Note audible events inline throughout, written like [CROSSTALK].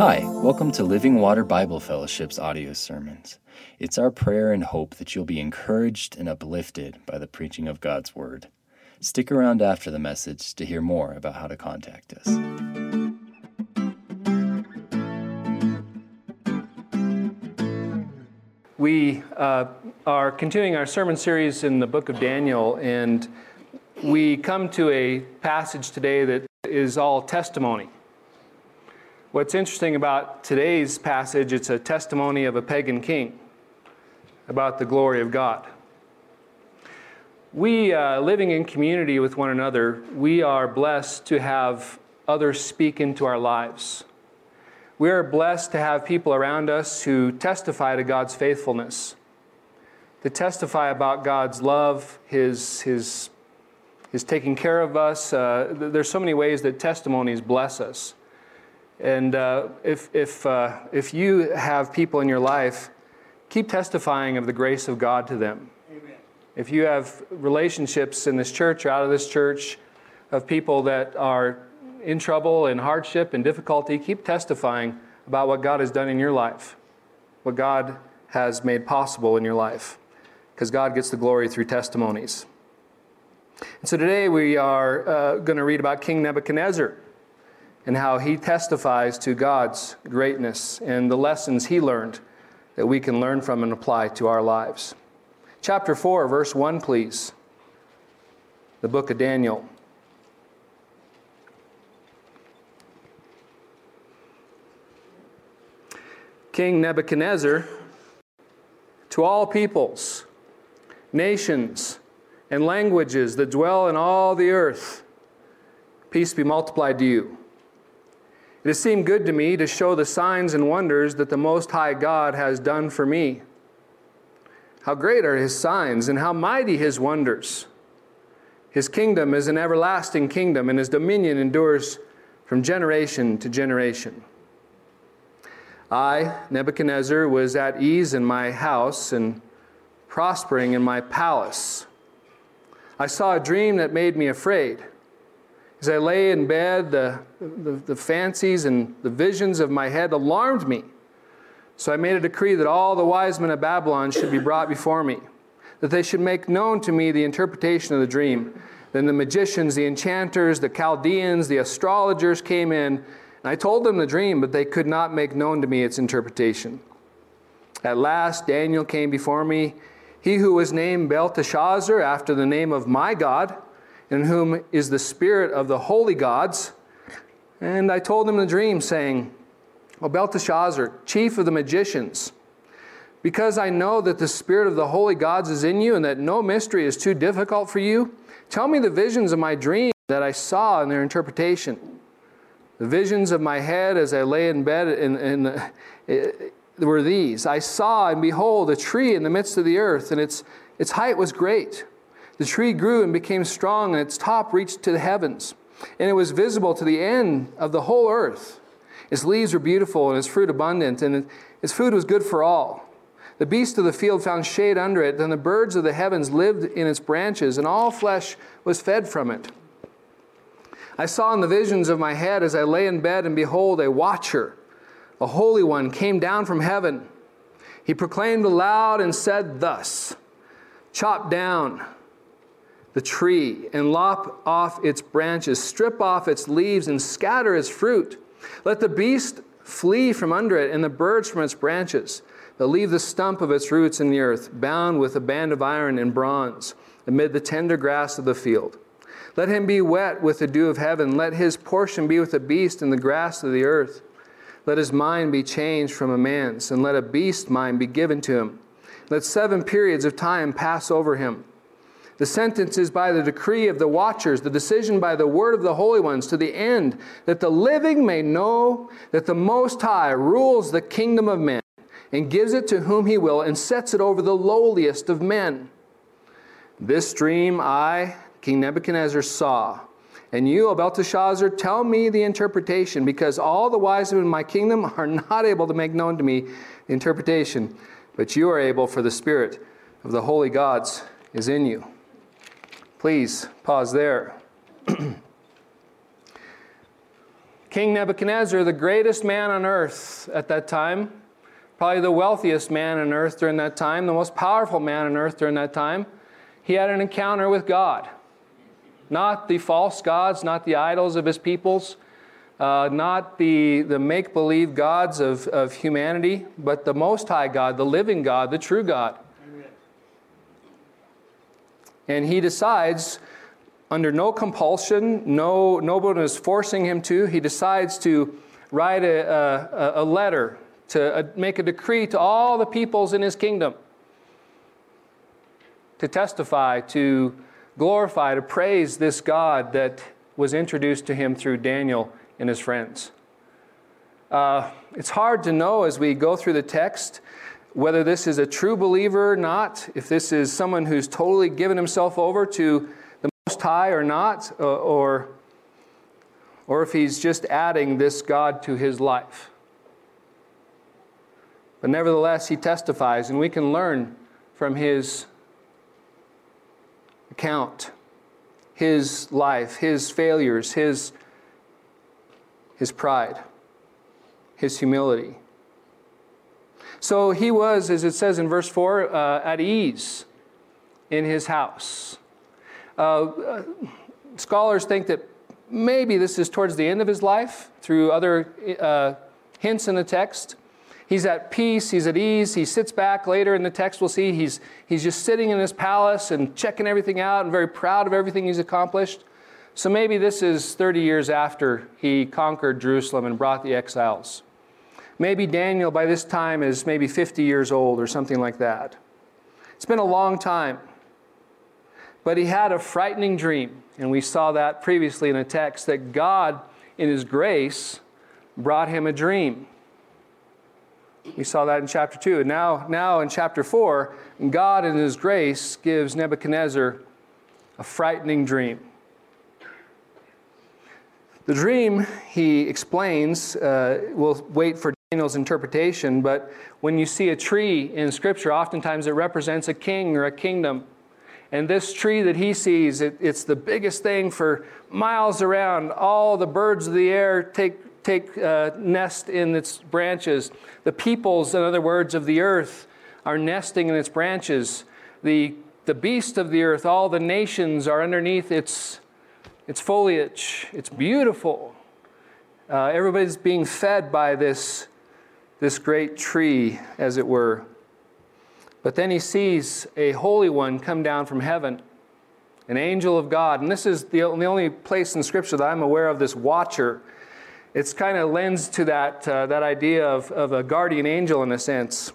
Hi, welcome to Living Water Bible Fellowship's audio sermons. It's our prayer and hope that you'll be encouraged and uplifted by the preaching of God's Word. Stick around after the message to hear more about how to contact us. We uh, are continuing our sermon series in the book of Daniel, and we come to a passage today that is all testimony. What's interesting about today's passage, it's a testimony of a pagan king about the glory of God. We, uh, living in community with one another, we are blessed to have others speak into our lives. We are blessed to have people around us who testify to God's faithfulness, to testify about God's love, His, His, His taking care of us. Uh, there's so many ways that testimonies bless us. And uh, if, if, uh, if you have people in your life, keep testifying of the grace of God to them. Amen. If you have relationships in this church or out of this church of people that are in trouble and hardship and difficulty, keep testifying about what God has done in your life, what God has made possible in your life, because God gets the glory through testimonies. And so today we are uh, going to read about King Nebuchadnezzar and how he testifies to God's greatness and the lessons he learned that we can learn from and apply to our lives. Chapter 4, verse 1, please. The book of Daniel. King Nebuchadnezzar, to all peoples, nations, and languages that dwell in all the earth, peace be multiplied to you. It has seemed good to me to show the signs and wonders that the Most High God has done for me. How great are his signs and how mighty his wonders! His kingdom is an everlasting kingdom, and his dominion endures from generation to generation. I, Nebuchadnezzar, was at ease in my house and prospering in my palace. I saw a dream that made me afraid. As I lay in bed, the, the, the, fancies and the visions of my head alarmed me. So I made a decree that all the wise men of Babylon should be brought before me, that they should make known to me the interpretation of the dream. Then the magicians, the enchanters, the Chaldeans, the astrologers came in and I told them the dream, but they could not make known to me its interpretation. At last, Daniel came before me, he who was named Belteshazzar, after the name of my God, in whom is the spirit of the holy gods. And I told him the dream, saying, O Belteshazzar, chief of the magicians, because I know that the spirit of the holy gods is in you, and that no mystery is too difficult for you, tell me the visions of my dream that I saw and their interpretation. The visions of my head as I lay in bed in, in were these I saw, and behold, a tree in the midst of the earth, and its, its height was great. The tree grew and became strong, and its top reached to the heavens, and it was visible to the end of the whole earth. Its leaves were beautiful, and its fruit abundant, and its food was good for all. The beasts of the field found shade under it, and the birds of the heavens lived in its branches, and all flesh was fed from it. I saw in the visions of my head as I lay in bed, and behold, a watcher, a holy one, came down from heaven. He proclaimed aloud and said thus Chop down the tree and lop off its branches, strip off its leaves, and scatter its fruit. Let the beast flee from under it, and the birds from its branches. But leave the stump of its roots in the earth, bound with a band of iron and bronze, amid the tender grass of the field. Let him be wet with the dew of heaven. Let his portion be with the beast in the grass of the earth. Let his mind be changed from a man's, and let a beast mind be given to him. Let seven periods of time pass over him. The sentence is by the decree of the watchers, the decision by the word of the holy ones, to the end that the living may know that the Most High rules the kingdom of men and gives it to whom he will and sets it over the lowliest of men. This dream I, King Nebuchadnezzar saw. And you, O Belteshazzar, tell me the interpretation, because all the wise men in my kingdom are not able to make known to me the interpretation, but you are able, for the Spirit of the holy gods is in you. Please pause there. [CLEARS THROAT] King Nebuchadnezzar, the greatest man on earth at that time, probably the wealthiest man on earth during that time, the most powerful man on earth during that time, he had an encounter with God. Not the false gods, not the idols of his peoples, uh, not the, the make believe gods of, of humanity, but the Most High God, the living God, the true God. And he decides under no compulsion, no, nobody is forcing him to. He decides to write a, a, a letter to uh, make a decree to all the peoples in his kingdom to testify, to glorify, to praise this God that was introduced to him through Daniel and his friends. Uh, it's hard to know as we go through the text whether this is a true believer or not, if this is someone who's totally given himself over to the most High or not, uh, or, or if he's just adding this God to his life. But nevertheless, he testifies, and we can learn from his account, his life, his failures, his, his pride, his humility. So he was, as it says in verse 4, uh, at ease in his house. Uh, scholars think that maybe this is towards the end of his life through other uh, hints in the text. He's at peace, he's at ease, he sits back later in the text. We'll see he's, he's just sitting in his palace and checking everything out and very proud of everything he's accomplished. So maybe this is 30 years after he conquered Jerusalem and brought the exiles. Maybe Daniel by this time is maybe 50 years old or something like that. It's been a long time. But he had a frightening dream, and we saw that previously in a text that God, in his grace, brought him a dream. We saw that in chapter 2. And now, now in chapter 4, God, in his grace, gives Nebuchadnezzar a frightening dream. The dream, he explains, uh, we'll wait for Daniel's interpretation, but when you see a tree in Scripture, oftentimes it represents a king or a kingdom. And this tree that he sees, it, it's the biggest thing for miles around. All the birds of the air take, take uh, nest in its branches. The peoples, in other words, of the earth are nesting in its branches. The, the beast of the earth, all the nations are underneath its, its foliage. It's beautiful. Uh, everybody's being fed by this, this great tree, as it were. But then he sees a holy one come down from heaven, an angel of God. And this is the, the only place in Scripture that I'm aware of this watcher. It's kind of lends to that, uh, that idea of, of a guardian angel in a sense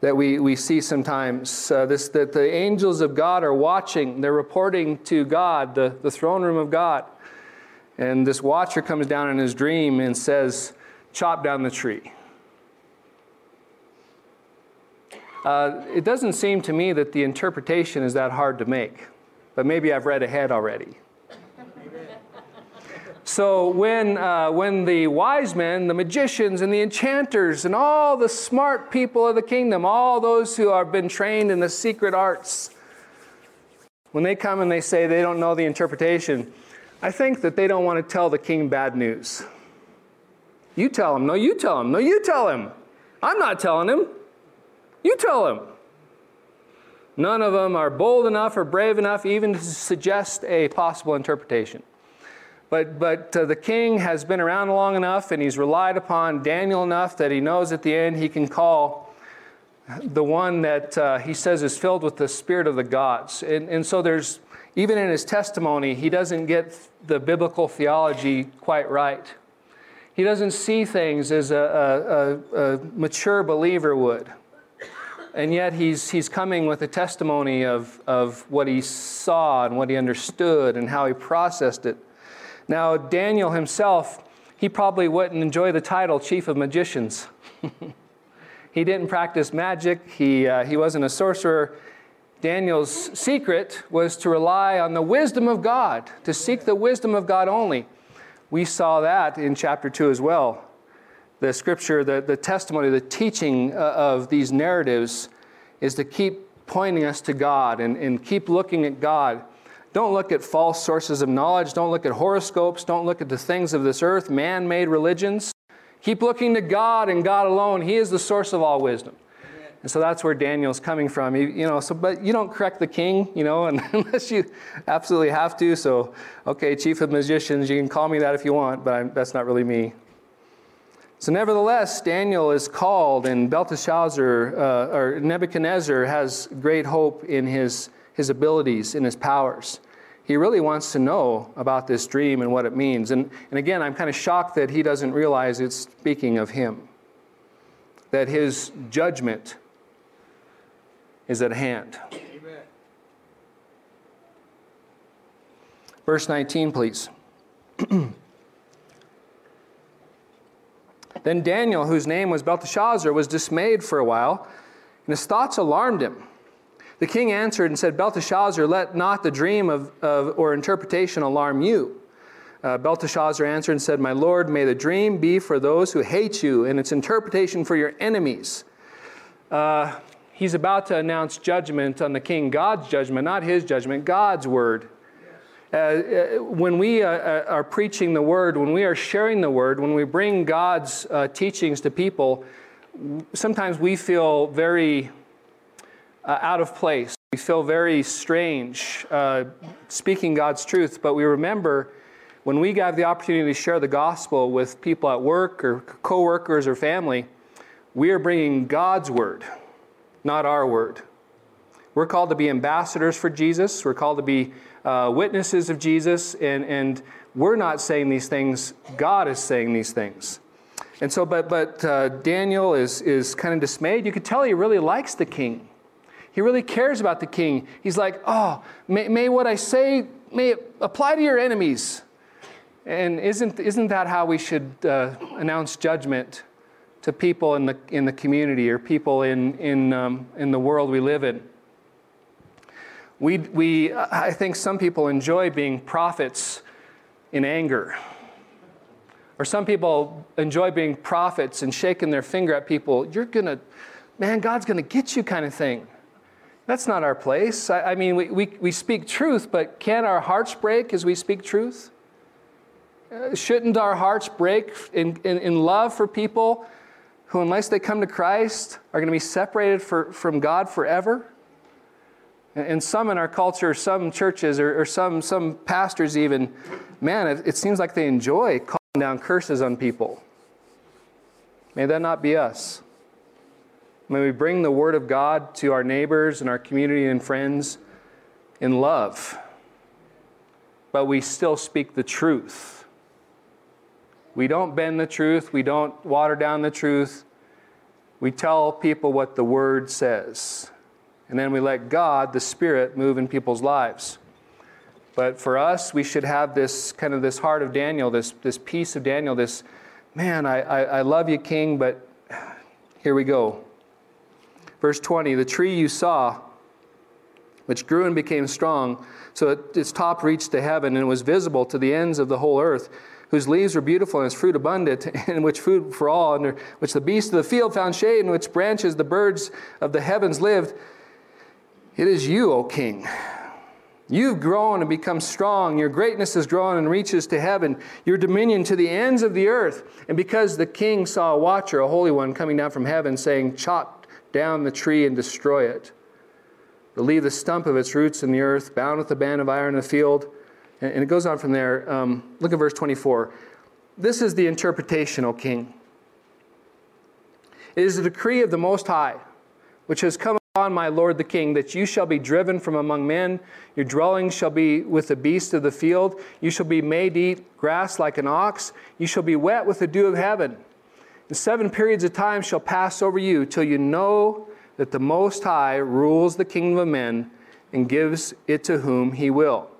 that we, we see sometimes. Uh, this, that the angels of God are watching, they're reporting to God, the, the throne room of God. And this watcher comes down in his dream and says, Chop down the tree. Uh, it doesn't seem to me that the interpretation is that hard to make, but maybe I've read ahead already. So when, uh, when the wise men, the magicians, and the enchanters, and all the smart people of the kingdom, all those who have been trained in the secret arts, when they come and they say they don't know the interpretation, I think that they don't want to tell the king bad news. You tell him. No, you tell him. No, you tell him. I'm not telling him. You tell him. None of them are bold enough or brave enough even to suggest a possible interpretation. But, but uh, the king has been around long enough and he's relied upon Daniel enough that he knows at the end he can call the one that uh, he says is filled with the spirit of the gods. And, and so there's, even in his testimony, he doesn't get the biblical theology quite right. He doesn't see things as a, a, a, a mature believer would and yet he's, he's coming with a testimony of, of what he saw and what he understood and how he processed it. Now, Daniel himself, he probably wouldn't enjoy the title Chief of Magicians. [LAUGHS] he didn't practice magic, he, uh, he wasn't a sorcerer. Daniel's secret was to rely on the wisdom of God, to seek the wisdom of God only. We saw that in chapter 2 as well the scripture, the, the testimony, the teaching uh, of these narratives is to keep pointing us to God and, and keep looking at God. Don't look at false sources of knowledge. Don't look at horoscopes. Don't look at the things of this earth, man made religions. Keep looking to God and God alone. He is the source of all wisdom. And so that's where Daniel's coming from. You, you, know, so but you don't correct the king, you know, [LAUGHS] unless you absolutely have to. So, okay, chief of magicians, you can call me that if you want, but I'm, that's not really me. So, nevertheless, Daniel is called, and Belteshazzar uh, or Nebuchadnezzar has great hope in his, his abilities, and his powers. He really wants to know about this dream and what it means. And, and again, I'm kind of shocked that he doesn't realize it's speaking of him, that his judgment is at hand. Amen. Verse 19, please. [CLEARS THROAT] Then Daniel, whose name was Belteshazzar, was dismayed for a while, and his thoughts alarmed him. The king answered and said, Belteshazzar, let not the dream of, of or interpretation alarm you. Uh, Belteshazzar answered and said, My lord, may the dream be for those who hate you, and its interpretation for your enemies. Uh, he's about to announce judgment on the king, God's judgment, not his judgment, God's word. Uh, uh, when we uh, uh, are preaching the word, when we are sharing the word, when we bring God's teachings to people, sometimes we feel very uh, out of place. We feel very strange speaking God's truth, but we remember when we have the opportunity to share the gospel with people at work or coworkers or family, we are bringing God's word, not our word. We're called to be ambassadors for Jesus. We're called to be uh, witnesses of Jesus, and, and we're not saying these things, God is saying these things. And so, but, but uh, Daniel is, is kind of dismayed. You could tell he really likes the king. He really cares about the king. He's like, oh, may, may what I say, may it apply to your enemies. And isn't, isn't that how we should uh, announce judgment to people in the, in the community or people in, in, um, in the world we live in? We, we, I think some people enjoy being prophets in anger. Or some people enjoy being prophets and shaking their finger at people. You're going to, man, God's going to get you kind of thing. That's not our place. I, I mean, we, we, we speak truth, but can our hearts break as we speak truth? Uh, shouldn't our hearts break in, in, in love for people who, unless they come to Christ, are going to be separated for, from God forever? And some in our culture, some churches or, or some, some pastors even, man, it, it seems like they enjoy calling down curses on people. May that not be us. May we bring the Word of God to our neighbors and our community and friends in love, but we still speak the truth. We don't bend the truth, we don't water down the truth. We tell people what the Word says and then we let God, the Spirit, move in people's lives. But for us, we should have this kind of this heart of Daniel, this, this piece of Daniel, this, man, I, I, I love you, King, but here we go. Verse 20 The tree you saw, which grew and became strong, so that its top reached to heaven and was visible to the ends of the whole earth, whose leaves were beautiful and its fruit abundant, [LAUGHS] in which food for all, under which the beasts of the field found shade, in which branches the birds of the heavens lived. It is you, O King. You've grown and become strong. Your greatness has grown and reaches to heaven, your dominion to the ends of the earth. And because the king saw a watcher, a holy one, coming down from heaven, saying, Chop down the tree and destroy it, leave the stump of its roots in the earth, bound with a band of iron in the field. And it goes on from there. Um, look at verse 24. This is the interpretation, O king. It is the decree of the Most High, which has come on, my lord the king, that you shall be driven from among men. Your dwelling shall be with the beasts of the field. You shall be made to eat grass like an ox. You shall be wet with the dew of heaven. Seven periods of time shall pass over you till you know that the Most High rules the kingdom of men and gives it to whom he will.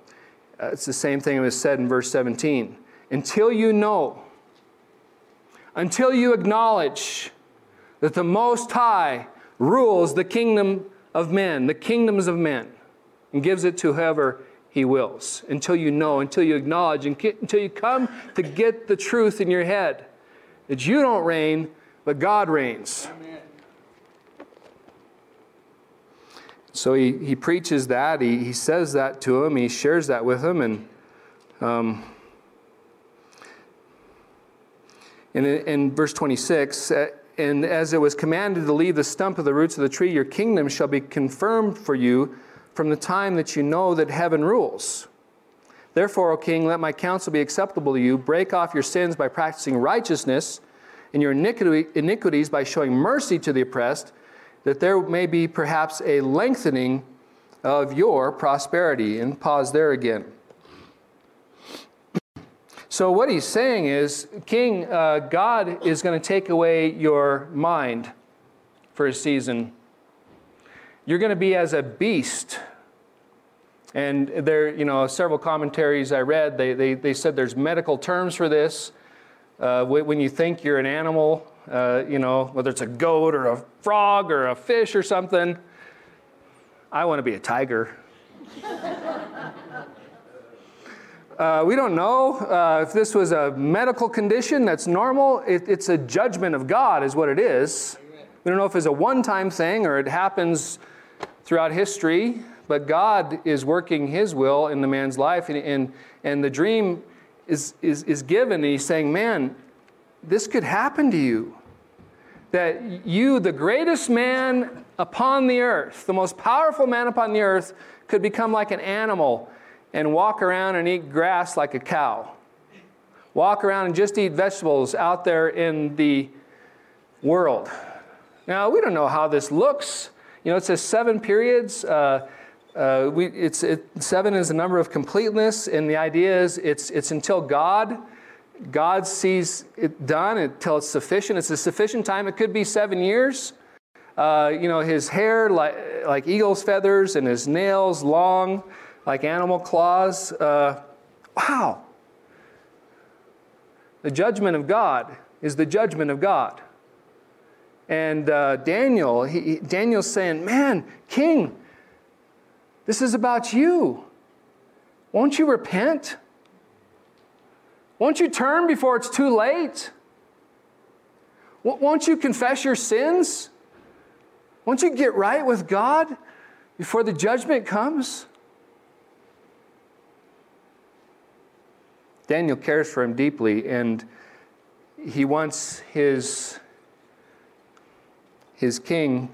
Uh, it's the same thing that was said in verse 17. Until you know, until you acknowledge that the Most High rules the kingdom of men, the kingdoms of men, and gives it to whoever he wills until you know, until you acknowledge, until you come to get the truth in your head that you don't reign, but God reigns. Amen. So he, he preaches that, he, he says that to him, he shares that with him, and um, in, in verse 26, uh, and as it was commanded to leave the stump of the roots of the tree, your kingdom shall be confirmed for you from the time that you know that heaven rules. Therefore, O king, let my counsel be acceptable to you. Break off your sins by practicing righteousness, and your iniquities by showing mercy to the oppressed, that there may be perhaps a lengthening of your prosperity. And pause there again. [CLEARS THROAT] So, what he's saying is, King, uh, God is going to take away your mind for a season. You're going to be as a beast and there, you know, several commentaries I read, they, they, they said there's medical terms for this. Uh, when you think you're an animal, uh, you know, whether it's a goat or a frog or a fish or something, I want to be a tiger. [LAUGHS] uh, we don't know uh, if this was a medical condition that's normal. It, it's a judgment of God, is what it is. We don't know if it's a one time thing or it happens throughout history but God is working His will in the man's life, and, and, and the dream is, is, is given, and He's saying, Man, this could happen to you. That you, the greatest man upon the earth, the most powerful man upon the earth, could become like an animal and walk around and eat grass like a cow. Walk around and just eat vegetables out there in the world. Now, we don't know how this looks. You know, it says seven periods. Uh, uh, we, it's, it, seven is the number of completeness, and the idea is it's, it's until God God sees it done until it's sufficient. It's a sufficient time. It could be seven years. Uh, you know, his hair like, like eagle's feathers and his nails long like animal claws. Uh, wow. The judgment of God is the judgment of God. And uh, Daniel, he, Daniel's saying, Man, king, this is about you. Won't you repent? Won't you turn before it's too late? Won't you confess your sins? Won't you get right with God before the judgment comes? Daniel cares for him deeply, and he wants his, his king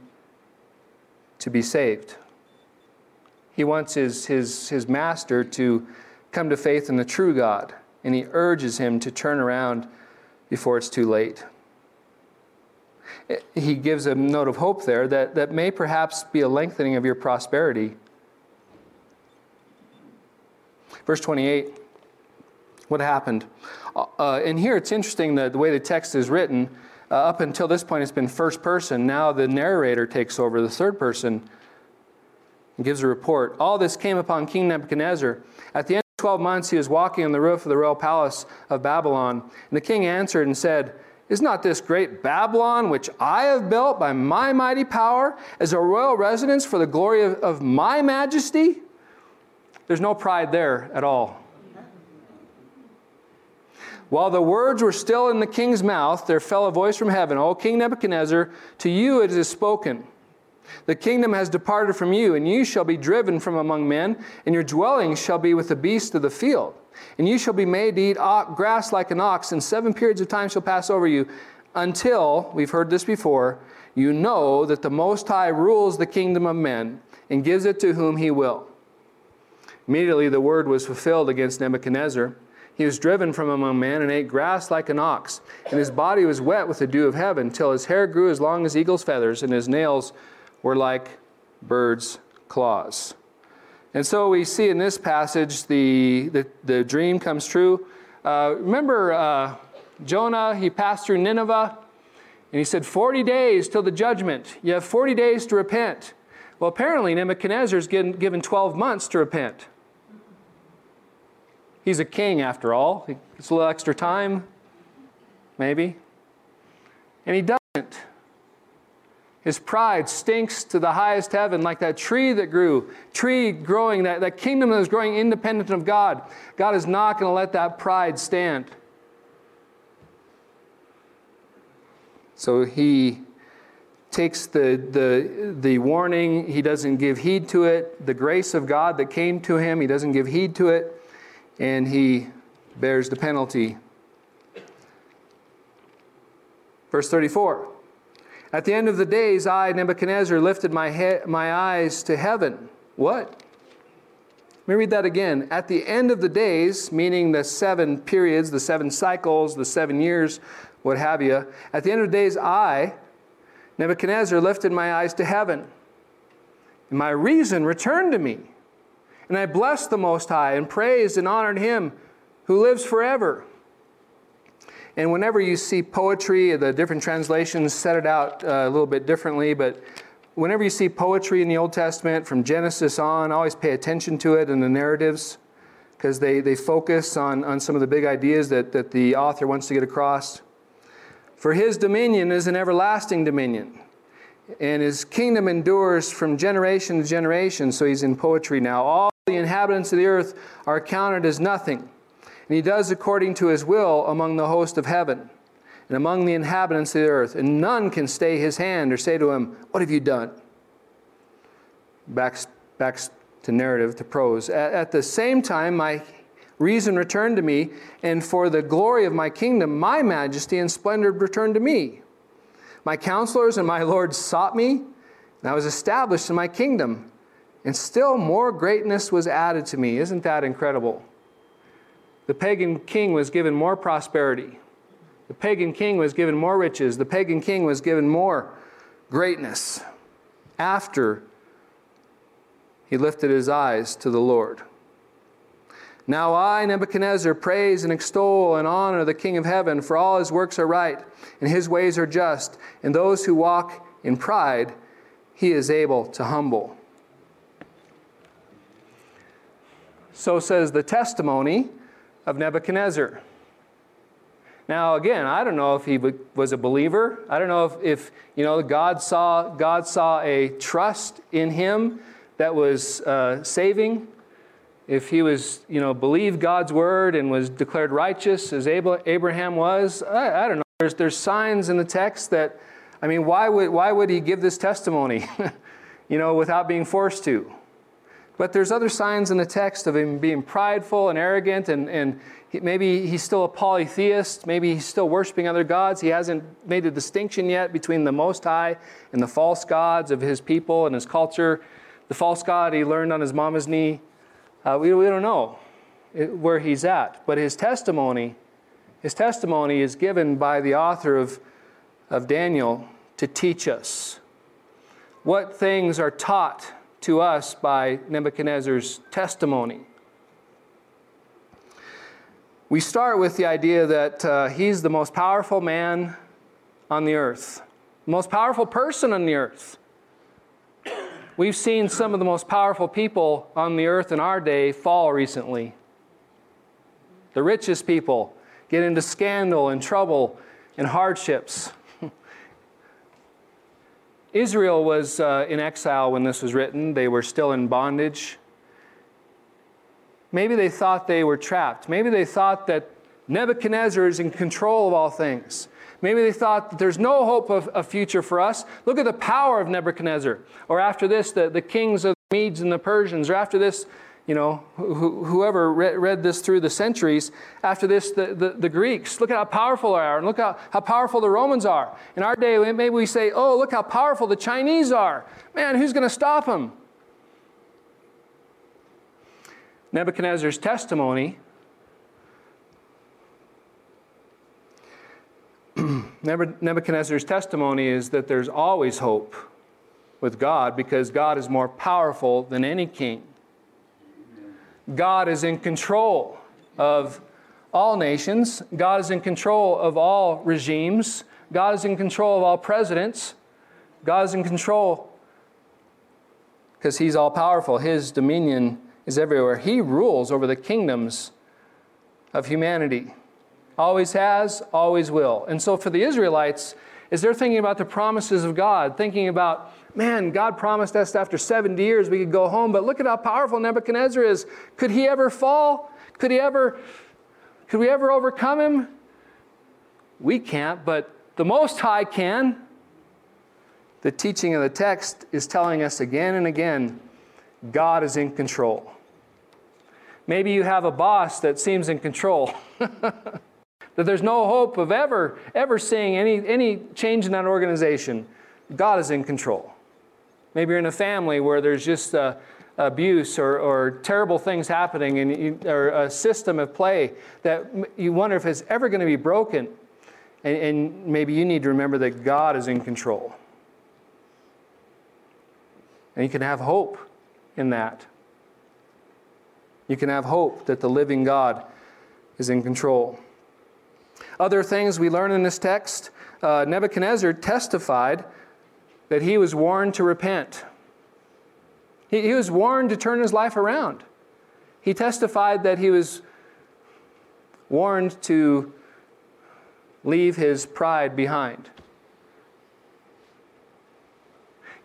to be saved. He wants his, his, his master to come to faith in the true God, and he urges him to turn around before it's too late. He gives a note of hope there that, that may perhaps be a lengthening of your prosperity. Verse 28, what happened? Uh, and here it's interesting that the way the text is written, uh, up until this point it's been first person. Now the narrator takes over, the third person and gives a report. All this came upon King Nebuchadnezzar. At the end of 12 months, he was walking on the roof of the royal palace of Babylon. And the king answered and said, Is not this great Babylon, which I have built by my mighty power, as a royal residence for the glory of, of my majesty? There's no pride there at all. While the words were still in the king's mouth, there fell a voice from heaven, O King Nebuchadnezzar, to you it is spoken. The kingdom has departed from you, and you shall be driven from among men, and your dwelling shall be with the beasts of the field. And you shall be made to eat grass like an ox, and seven periods of time shall pass over you, until, we've heard this before, you know that the Most High rules the kingdom of men, and gives it to whom he will. Immediately the word was fulfilled against Nebuchadnezzar. He was driven from among men and ate grass like an ox, and his body was wet with the dew of heaven, till his hair grew as long as eagle's feathers, and his nails were like birds' claws. And so we see in this passage the, the, the dream comes true. Uh, remember uh, Jonah, he passed through Nineveh, and he said, 40 days till the judgment. You have 40 days to repent. Well, apparently Nebuchadnezzar is given, given 12 months to repent. He's a king, after all. It's a little extra time, maybe. And he doesn't. His pride stinks to the highest heaven, like that tree that grew, tree growing, that, that kingdom that is growing independent of God. God is not going to let that pride stand. So he takes the, the, the warning, he doesn't give heed to it. The grace of God that came to him, he doesn't give heed to it, and he bears the penalty. Verse 34 At the end of the days, I, Nebuchadnezzar, lifted my, he- my eyes to heaven. What? Let me read that again. At the end of the days, meaning the seven periods, the seven cycles, the seven years, what have you, at the end of the days, I, Nebuchadnezzar, lifted my eyes to heaven. And my reason returned to me. And I blessed the Most High and praised and honored Him who lives forever. And whenever you see poetry, the different translations set it out uh, a little bit differently, but whenever you see poetry in the Old Testament from Genesis on, always pay attention to it in the narratives because they, they focus on, on some of the big ideas that, that the author wants to get across. For his dominion is an everlasting dominion, and his kingdom endures from generation to generation. So he's in poetry now. All the inhabitants of the earth are counted as nothing, and he does according to his will among the host of heaven and among the inhabitants of the earth, and none can stay his hand or say to him, What have you done? Back, back to narrative, to prose. At, at the same time, my reason returned to me, and for the glory of my kingdom, my majesty and splendor returned to me. My counselors and my lords sought me, and I was established in my kingdom, and still more greatness was added to me. Isn't that incredible? The pagan king was given more prosperity. The pagan king was given more riches. The pagan king was given more greatness after he lifted his eyes to the Lord. Now I, Nebuchadnezzar, praise and extol and honor the King of heaven, for all his works are right, and his ways are just, and those who walk in pride he is able to humble. So says the testimony of Nebuchadnezzar. Now, again, I don't know if he was a believer. I don't know if, if you know God saw God saw a trust in him that was uh, saving. If he was, you know, believed God's word and was declared righteous as Abraham was, I, I don't know. There's there's signs in the text that, I mean, why would why would he give this testimony, [LAUGHS] you know, without being forced to? But there's other signs in the text of him being prideful and arrogant, and, and he, maybe he's still a polytheist. Maybe he's still worshiping other gods. He hasn't made a distinction yet between the Most High and the false gods of his people and his culture. The false god he learned on his mama's knee. Uh, we, we don't know where he's at. But his testimony, his testimony is given by the author of, of Daniel to teach us what things are taught to us by Nebuchadnezzar's testimony. We start with the idea that uh, he's the most powerful man on the earth, the most powerful person on the earth. We've seen some of the most powerful people on the earth in our day fall recently. The richest people get into scandal and trouble and hardships. Israel was uh, in exile when this was written, they were still in bondage. Maybe they thought they were trapped. Maybe they thought that Nebuchadnezzar is in control of all things. Maybe they thought that there's no hope of a future for us. Look at the power of Nebuchadnezzar. Or after this, the, the kings of the Medes and the Persians. Or after this, you know, wh- whoever read, read, this through the centuries, after this, the, the, the, Greeks, look at how powerful they are, and look how, how powerful the Romans are. In our day, maybe we say, oh, look how powerful the Chinese are. Man, who's going to stop them? Nebuchadnezzar's testimony [CLEARS THROAT] Nebuchadnezzar's testimony is that there's always hope with God because God is more powerful than any king. God is in control of all nations. God is in control of all regimes. God is in control of all presidents. God is in control because He's all powerful. His dominion is everywhere. He rules over the kingdoms of humanity. Always has, always will. And so for the Israelites, as they're thinking about the promises of God, thinking about man, God promised us after 70 years we could go home, but look at how powerful Nebuchadnezzar is. Could he ever fall? Could he ever, could we ever overcome him? We can't, but the Most High can. the teaching of the text is telling us again and again God is in control. Maybe you have a boss that seems in control. [LAUGHS] that there's no hope of ever, ever seeing any, any change in that organization. God is in control. Maybe you're in a family where there's just uh, abuse or, or terrible things happening and you, or a system of play that you wonder if it's ever going to be broken. And, and maybe you need to remember that God is in control. And you can have hope in that. You can have hope that the living God is in control. Other things we learn in this text uh, Nebuchadnezzar testified that he was warned to repent. He, he was warned to turn his life around. He testified that he was warned to leave his pride behind.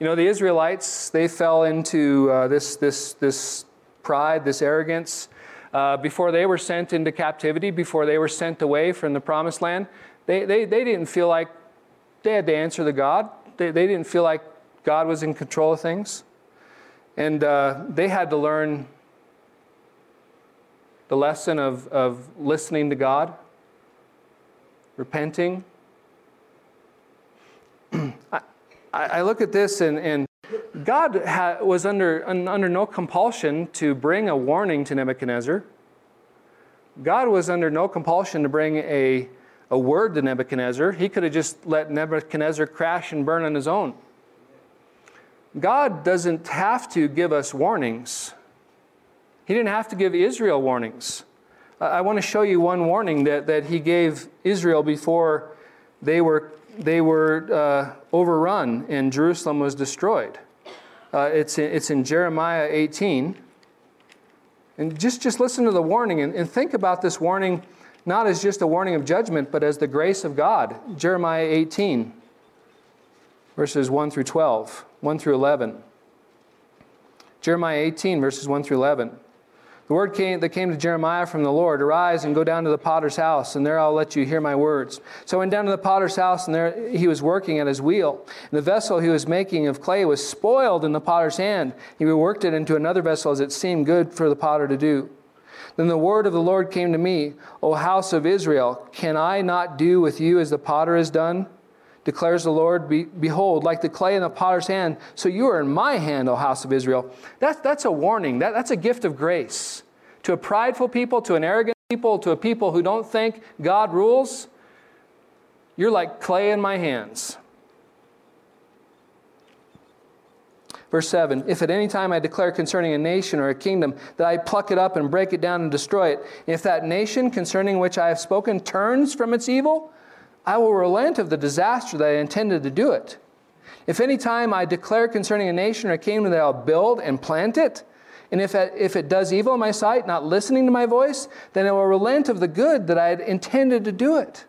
You know, the Israelites, they fell into uh, this, this, this pride, this arrogance. Uh, before they were sent into captivity, before they were sent away from the promised land, they, they, they didn't feel like they had to answer to God. They, they didn't feel like God was in control of things. And uh, they had to learn the lesson of, of listening to God, repenting. [CLEARS THROAT] I, I look at this and, and God ha- was under, under no compulsion to bring a warning to Nebuchadnezzar. God was under no compulsion to bring a, a word to Nebuchadnezzar. He could have just let Nebuchadnezzar crash and burn on his own. God doesn't have to give us warnings. He didn't have to give Israel warnings. I want to show you one warning that, that he gave Israel before they were they were uh, overrun and Jerusalem was destroyed. Uh, it's, in, it's in Jeremiah 18. And just, just listen to the warning and, and think about this warning not as just a warning of judgment, but as the grace of God. Jeremiah 18, verses 1 through 12, 1 through 11. Jeremiah 18, verses 1 through 11. The word came, that came to Jeremiah from the Lord Arise and go down to the potter's house, and there I'll let you hear my words. So I went down to the potter's house, and there he was working at his wheel. And the vessel he was making of clay was spoiled in the potter's hand. He worked it into another vessel as it seemed good for the potter to do. Then the word of the Lord came to me, O house of Israel, can I not do with you as the potter has done? declares the Lord. Be, behold, like the clay in the potter's hand, so you are in my hand, O house of Israel. That's, that's a warning. That, that's a gift of grace. To a prideful people, to an arrogant people, to a people who don't think God rules, you're like clay in my hands. Verse 7 If at any time I declare concerning a nation or a kingdom that I pluck it up and break it down and destroy it, if that nation concerning which I have spoken turns from its evil, I will relent of the disaster that I intended to do it. If any time I declare concerning a nation or a kingdom that I'll build and plant it, and if it, if it does evil in my sight, not listening to my voice, then it will relent of the good that I had intended to do it.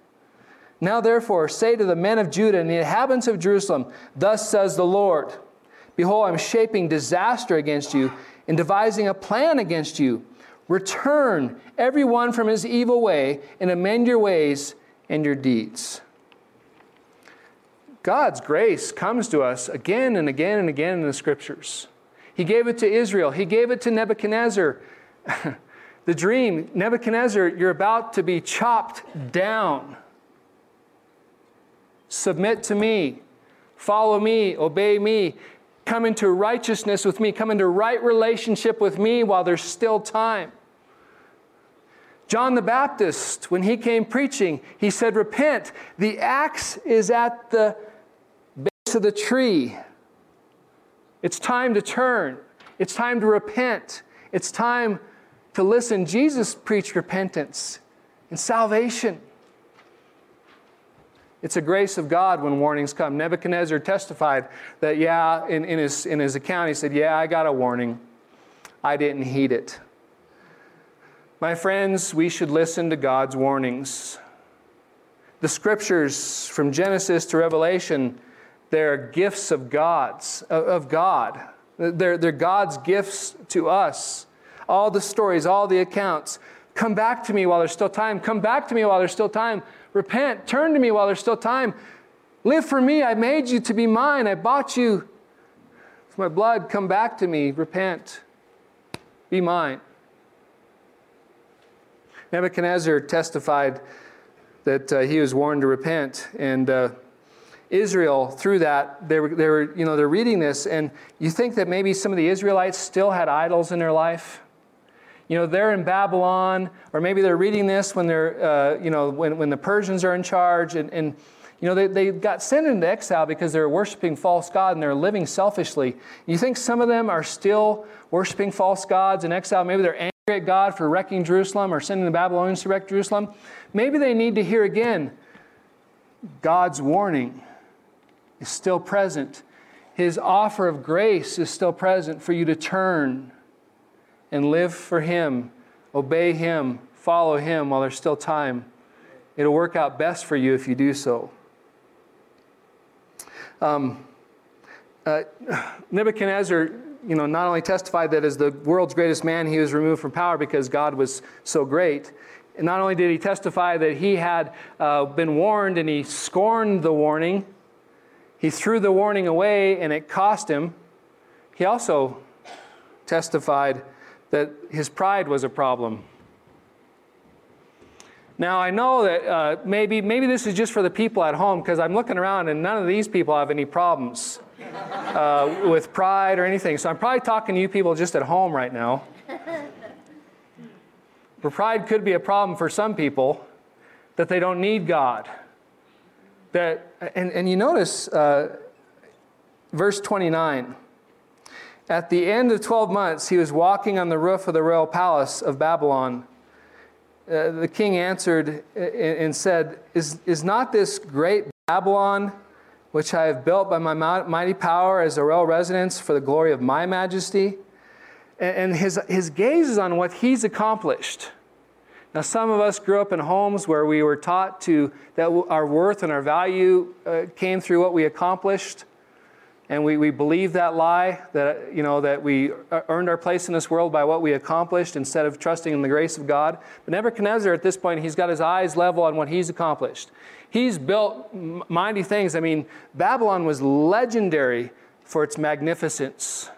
Now, therefore, say to the men of Judah and the inhabitants of Jerusalem, Thus says the Lord Behold, I'm shaping disaster against you and devising a plan against you. Return every one from his evil way and amend your ways and your deeds. God's grace comes to us again and again and again in the scriptures. He gave it to Israel, He gave it to Nebuchadnezzar. [LAUGHS] the dream Nebuchadnezzar, you're about to be chopped down. Submit to me, follow me, obey me, come into righteousness with me, come into right relationship with me while there's still time. John the Baptist, when he came preaching, he said, Repent. The axe is at the base of the tree. It's time to turn. It's time to repent. It's time to listen. Jesus preached repentance and salvation. It's a grace of God when warnings come. Nebuchadnezzar testified that, yeah, in, in, his, in his account, he said, Yeah, I got a warning. I didn't heed it. My friends, we should listen to God's warnings. The scriptures from Genesis to Revelation, they're gifts of God's of God. They're, they're God's gifts to us. All the stories, all the accounts. Come back to me while there's still time. Come back to me while there's still time. Repent. Turn to me while there's still time. Live for me. I made you to be mine. I bought you with my blood. Come back to me. Repent. Be mine. Nebuchadnezzar testified that uh, he was warned to repent, and uh, Israel, through that, they were, they were, you know, they're reading this, and you think that maybe some of the Israelites still had idols in their life. You know, they're in Babylon, or maybe they're reading this when they're, uh, you know, when, when the Persians are in charge, and, and you know, they, they got sent into exile because they're worshiping false God and they're living selfishly. You think some of them are still worshiping false gods in exile? Maybe they're angry at God for wrecking Jerusalem or sending the Babylonians to wreck Jerusalem. Maybe they need to hear again God's warning is still present. His offer of grace is still present for you to turn and live for Him, obey Him, follow Him while there's still time. It'll work out best for you if you do so. Um, uh, Nebuchadnezzar, you know, not only testified that as the world's greatest man, he was removed from power because God was so great. And not only did he testify that he had uh, been warned and he scorned the warning, he threw the warning away and it cost him. He also testified that his pride was a problem. Now, I know that uh, maybe, maybe this is just for the people at home because I'm looking around and none of these people have any problems uh, with pride or anything. So I'm probably talking to you people just at home right now. But pride could be a problem for some people that they don't need God that, and, and you notice uh, verse 29. At the end of 12 months, he was walking on the roof of the royal palace of Babylon. Uh, the king answered and said, is, is not this great Babylon, which I have built by my mighty power as a royal residence for the glory of my majesty? And his, his gaze is on what he's accomplished. Now, some of us grew up in homes where we were taught to that our worth and our value uh, came through what we accomplished, and we, we believed that lie that you know that we uh, earned our place in this world by what we accomplished instead of trusting in the grace of God. But Nebuchadnezzar, at this point, he's got his eyes level on what he's accomplished. He's built mighty things. I mean, Babylon was legendary for its magnificence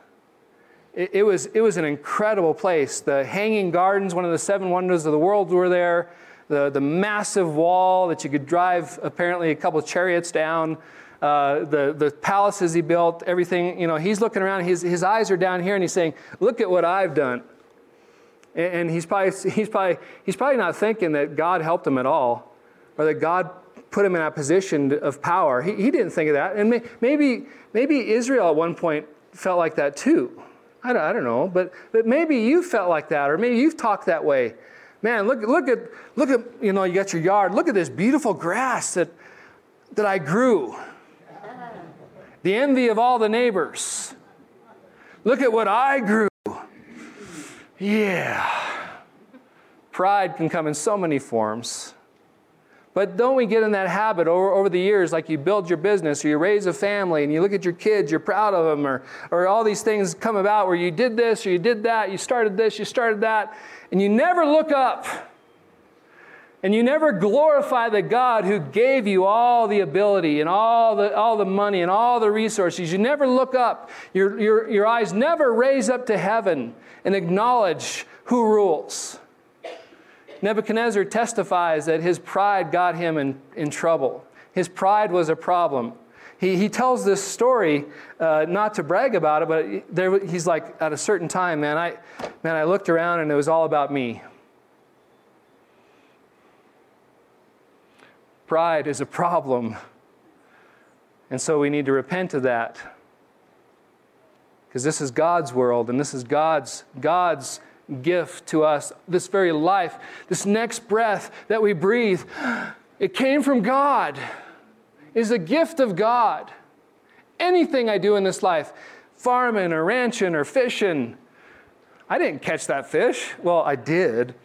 it, it, was, it was an incredible place. The Hanging Gardens, one of the seven wonders of the world, were there. The, the massive wall that you could drive apparently a couple chariots down. Uh, the, the palaces he built, everything, you know, he's looking around, his, his eyes are down here, and he's saying, Look at what I've done. And, and he's, probably, [LAUGHS] he's, probably, he's probably not thinking that God helped him at all, or that God put him in that position of power. He, he didn't think of that. And may, maybe, maybe Israel at one point felt like that too. I don't, I don't know, but, but maybe you felt like that, or maybe you've talked that way. Man, look, look at, look at, you know, you got your yard. Look at this beautiful grass that, that I grew. The envy of all the neighbors. Look at what I grew. Yeah. Pride can come in so many forms. But don't we get in that habit over, over the years, like you build your business or you raise a family and you look at your kids, you're proud of them, or, or all these things come about where you did this or you did that, you started this, you started that, and you never look up. And you never glorify the God who gave you all the ability and all the, all the money and all the resources. You never look up. Your, your, your eyes never raise up to heaven and acknowledge who rules. Nebuchadnezzar testifies that his pride got him in, in trouble. His pride was a problem. He, he tells this story uh, not to brag about it, but there, he's like, at a certain time, man I, man, I looked around and it was all about me. Pride is a problem. And so we need to repent of that. Because this is God's world and this is God's, God's gift to us, this very life, this next breath that we breathe, it came from God, is a gift of God. Anything I do in this life, farming or ranching or fishing, I didn't catch that fish. Well, I did.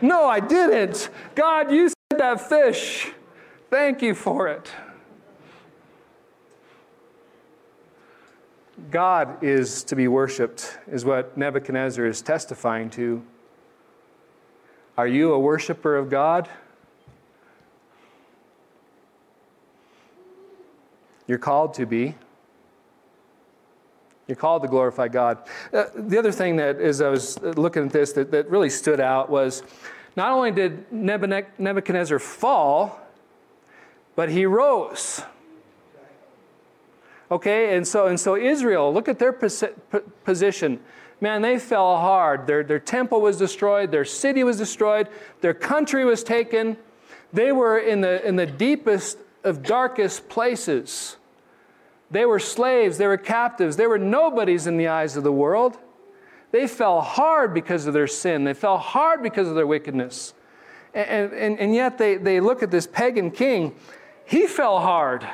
No, I didn't. God, you said that fish. Thank you for it. God is to be worshiped, is what Nebuchadnezzar is testifying to. Are you a worshiper of God? You're called to be. You're called to glorify God. Uh, the other thing that, as I was looking at this, that, that really stood out was not only did Nebuchadnezzar fall, but he rose. Okay, and so and so Israel, look at their position. Man, they fell hard. Their, their temple was destroyed, their city was destroyed, their country was taken. They were in the, in the deepest of darkest places. They were slaves, they were captives, they were nobodies in the eyes of the world. They fell hard because of their sin, they fell hard because of their wickedness. And, and, and yet they, they look at this pagan king, he fell hard.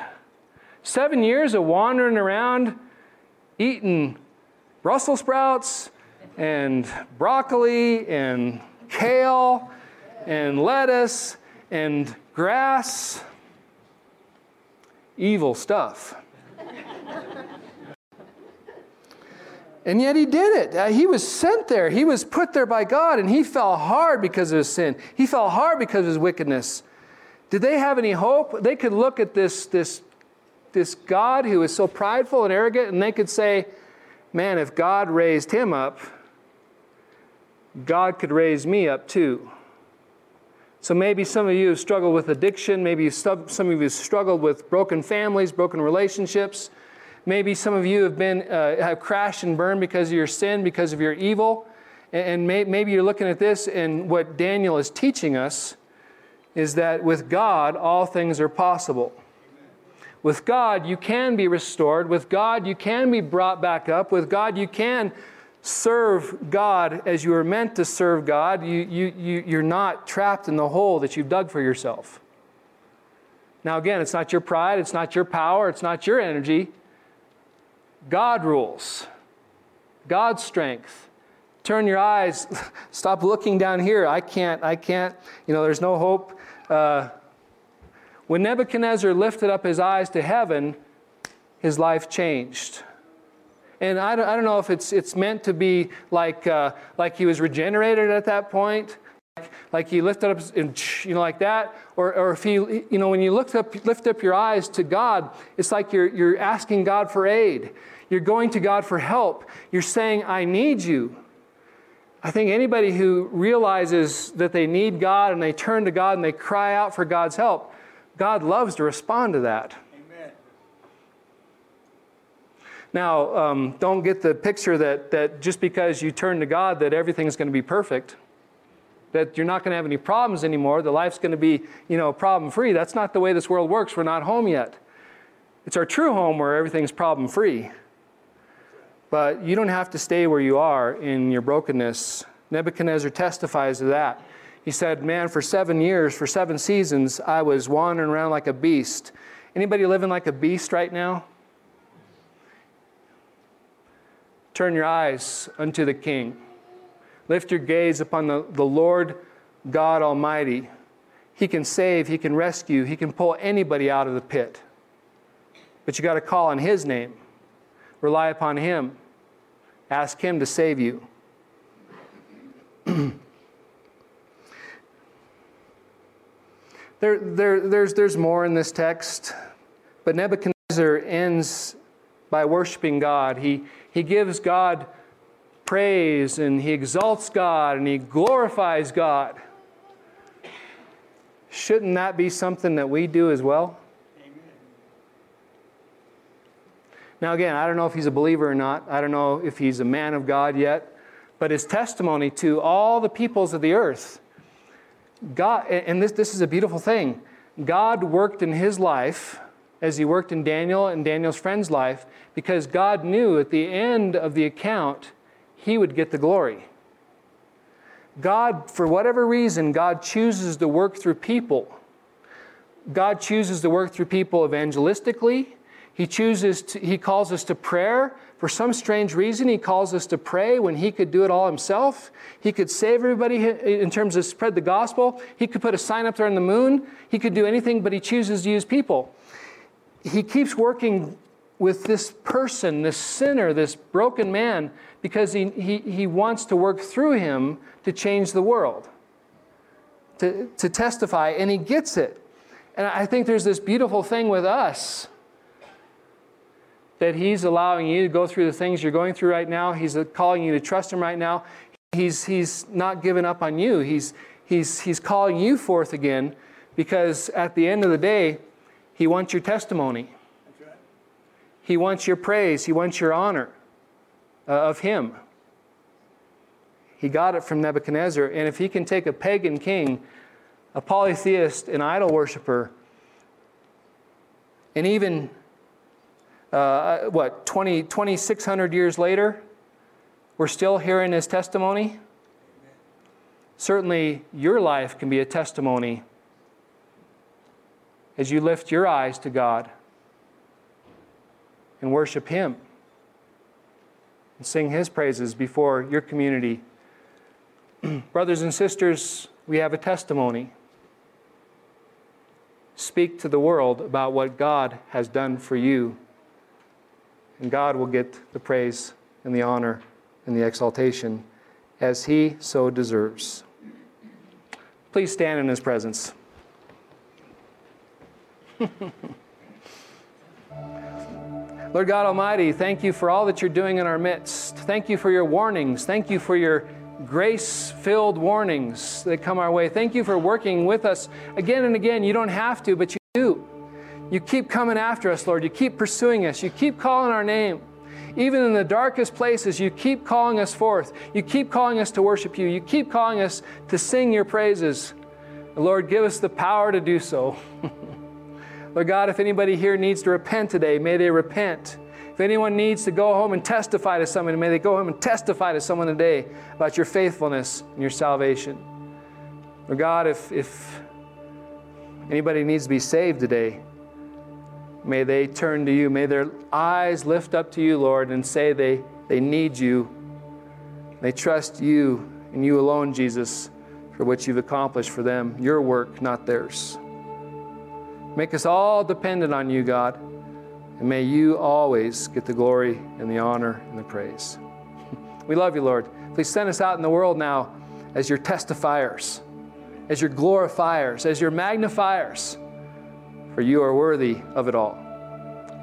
Seven years of wandering around, eating Brussels sprouts and broccoli and kale and lettuce and grass. Evil stuff. And yet he did it. Uh, he was sent there. He was put there by God, and he fell hard because of his sin. He fell hard because of his wickedness. Did they have any hope? They could look at this, this, this God who is so prideful and arrogant, and they could say, man, if God raised him up, God could raise me up too. So maybe some of you have struggled with addiction. Maybe some of you have struggled with broken families, broken relationships. Maybe some of you have been uh, have crashed and burned because of your sin, because of your evil. And may, maybe you're looking at this, and what Daniel is teaching us is that with God, all things are possible. With God, you can be restored. With God, you can be brought back up. With God, you can serve God as you were meant to serve God. You, you, you, you're not trapped in the hole that you've dug for yourself. Now, again, it's not your pride, it's not your power, it's not your energy. God rules, God's strength. Turn your eyes, [LAUGHS] stop looking down here. I can't, I can't, you know, there's no hope. Uh, when Nebuchadnezzar lifted up his eyes to heaven, his life changed. And I don't, I don't know if it's, it's meant to be like, uh, like he was regenerated at that point, like, like he lifted up, and, you know, like that, or, or if he, you know, when you lift up, lift up your eyes to God, it's like you're, you're asking God for aid. You're going to God for help. You're saying, I need you. I think anybody who realizes that they need God and they turn to God and they cry out for God's help, God loves to respond to that. Amen. Now, um, don't get the picture that, that just because you turn to God that everything's going to be perfect, that you're not going to have any problems anymore, that life's going to be, you know, problem free. That's not the way this world works. We're not home yet. It's our true home where everything's problem free. But you don't have to stay where you are in your brokenness. Nebuchadnezzar testifies to that. He said, Man, for seven years, for seven seasons, I was wandering around like a beast. Anybody living like a beast right now? Turn your eyes unto the King. Lift your gaze upon the, the Lord God Almighty. He can save, He can rescue, He can pull anybody out of the pit. But you got to call on His name, rely upon Him, ask Him to save you. [CLEARS THROAT] There, there, there's, there's more in this text, but Nebuchadnezzar ends by worshiping God. He, he gives God praise and he exalts God and he glorifies God. Shouldn't that be something that we do as well? Now, again, I don't know if he's a believer or not. I don't know if he's a man of God yet. But his testimony to all the peoples of the earth God, and this, this is a beautiful thing. God worked in his life as he worked in Daniel and Daniel's friend's life because God knew at the end of the account he would get the glory. God, for whatever reason, God chooses to work through people. God chooses to work through people evangelistically. He chooses to, he calls us to prayer for some strange reason, he calls us to pray when he could do it all himself. He could save everybody in terms of spread the gospel. He could put a sign up there on the moon. He could do anything, but he chooses to use people. He keeps working with this person, this sinner, this broken man, because he, he, he wants to work through him to change the world, to, to testify, and he gets it. And I think there's this beautiful thing with us that He's allowing you to go through the things you're going through right now. He's calling you to trust Him right now. He's, he's not giving up on you. He's, he's, he's calling you forth again because at the end of the day, He wants your testimony. He wants your praise. He wants your honor uh, of Him. He got it from Nebuchadnezzar. And if he can take a pagan king, a polytheist, an idol worshiper, and even, uh, what, 20, 2,600 years later, we're still hearing his testimony. Certainly, your life can be a testimony as you lift your eyes to God and worship Him and sing His praises before your community. [CLEARS THROAT] Brothers and sisters, we have a testimony speak to the world about what God has done for you. And God will get the praise and the honor and the exaltation as He so deserves. Please stand in His presence. [LAUGHS] Lord God Almighty, thank you for all that you're doing in our midst. Thank you for your warnings. Thank you for your grace filled warnings that come our way. Thank you for working with us again and again. You don't have to, but you do. You keep coming after us, Lord. You keep pursuing us. You keep calling our name. Even in the darkest places, you keep calling us forth. You keep calling us to worship you. You keep calling us to sing your praises. Lord, give us the power to do so. [LAUGHS] Lord God, if anybody here needs to repent today, may they repent. If anyone needs to go home and testify to someone, may they go home and testify to someone today about your faithfulness and your salvation. Lord God, if, if anybody needs to be saved today, may they turn to you. May their eyes lift up to you, Lord, and say they, they need you. They trust you and you alone, Jesus, for what you've accomplished for them, your work, not theirs. Make us all dependent on you, God. And may you always get the glory and the honor and the praise. [LAUGHS] We love you, Lord. Please send us out in the world now as your testifiers, as your glorifiers, as your magnifiers, for you are worthy of it all.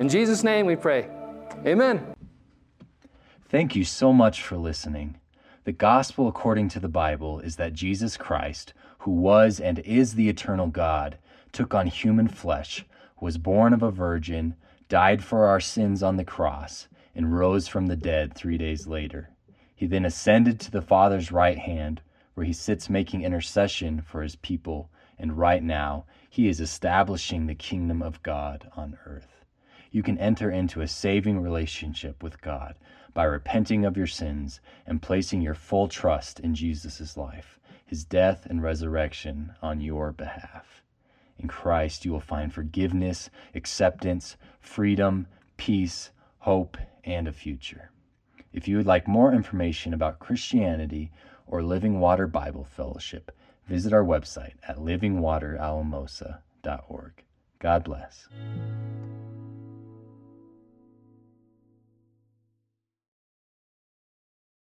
In Jesus' name we pray. Amen. Thank you so much for listening. The gospel according to the Bible is that Jesus Christ, who was and is the eternal God, took on human flesh, was born of a virgin died for our sins on the cross, and rose from the dead three days later. He then ascended to the Father's right hand, where he sits making intercession for his people, and right now he is establishing the kingdom of God on earth. You can enter into a saving relationship with God by repenting of your sins and placing your full trust in Jesus' life, his death and resurrection on your behalf. In Christ, you will find forgiveness, acceptance, freedom, peace, hope, and a future. If you would like more information about Christianity or Living Water Bible Fellowship, visit our website at livingwateralamosa.org. God bless.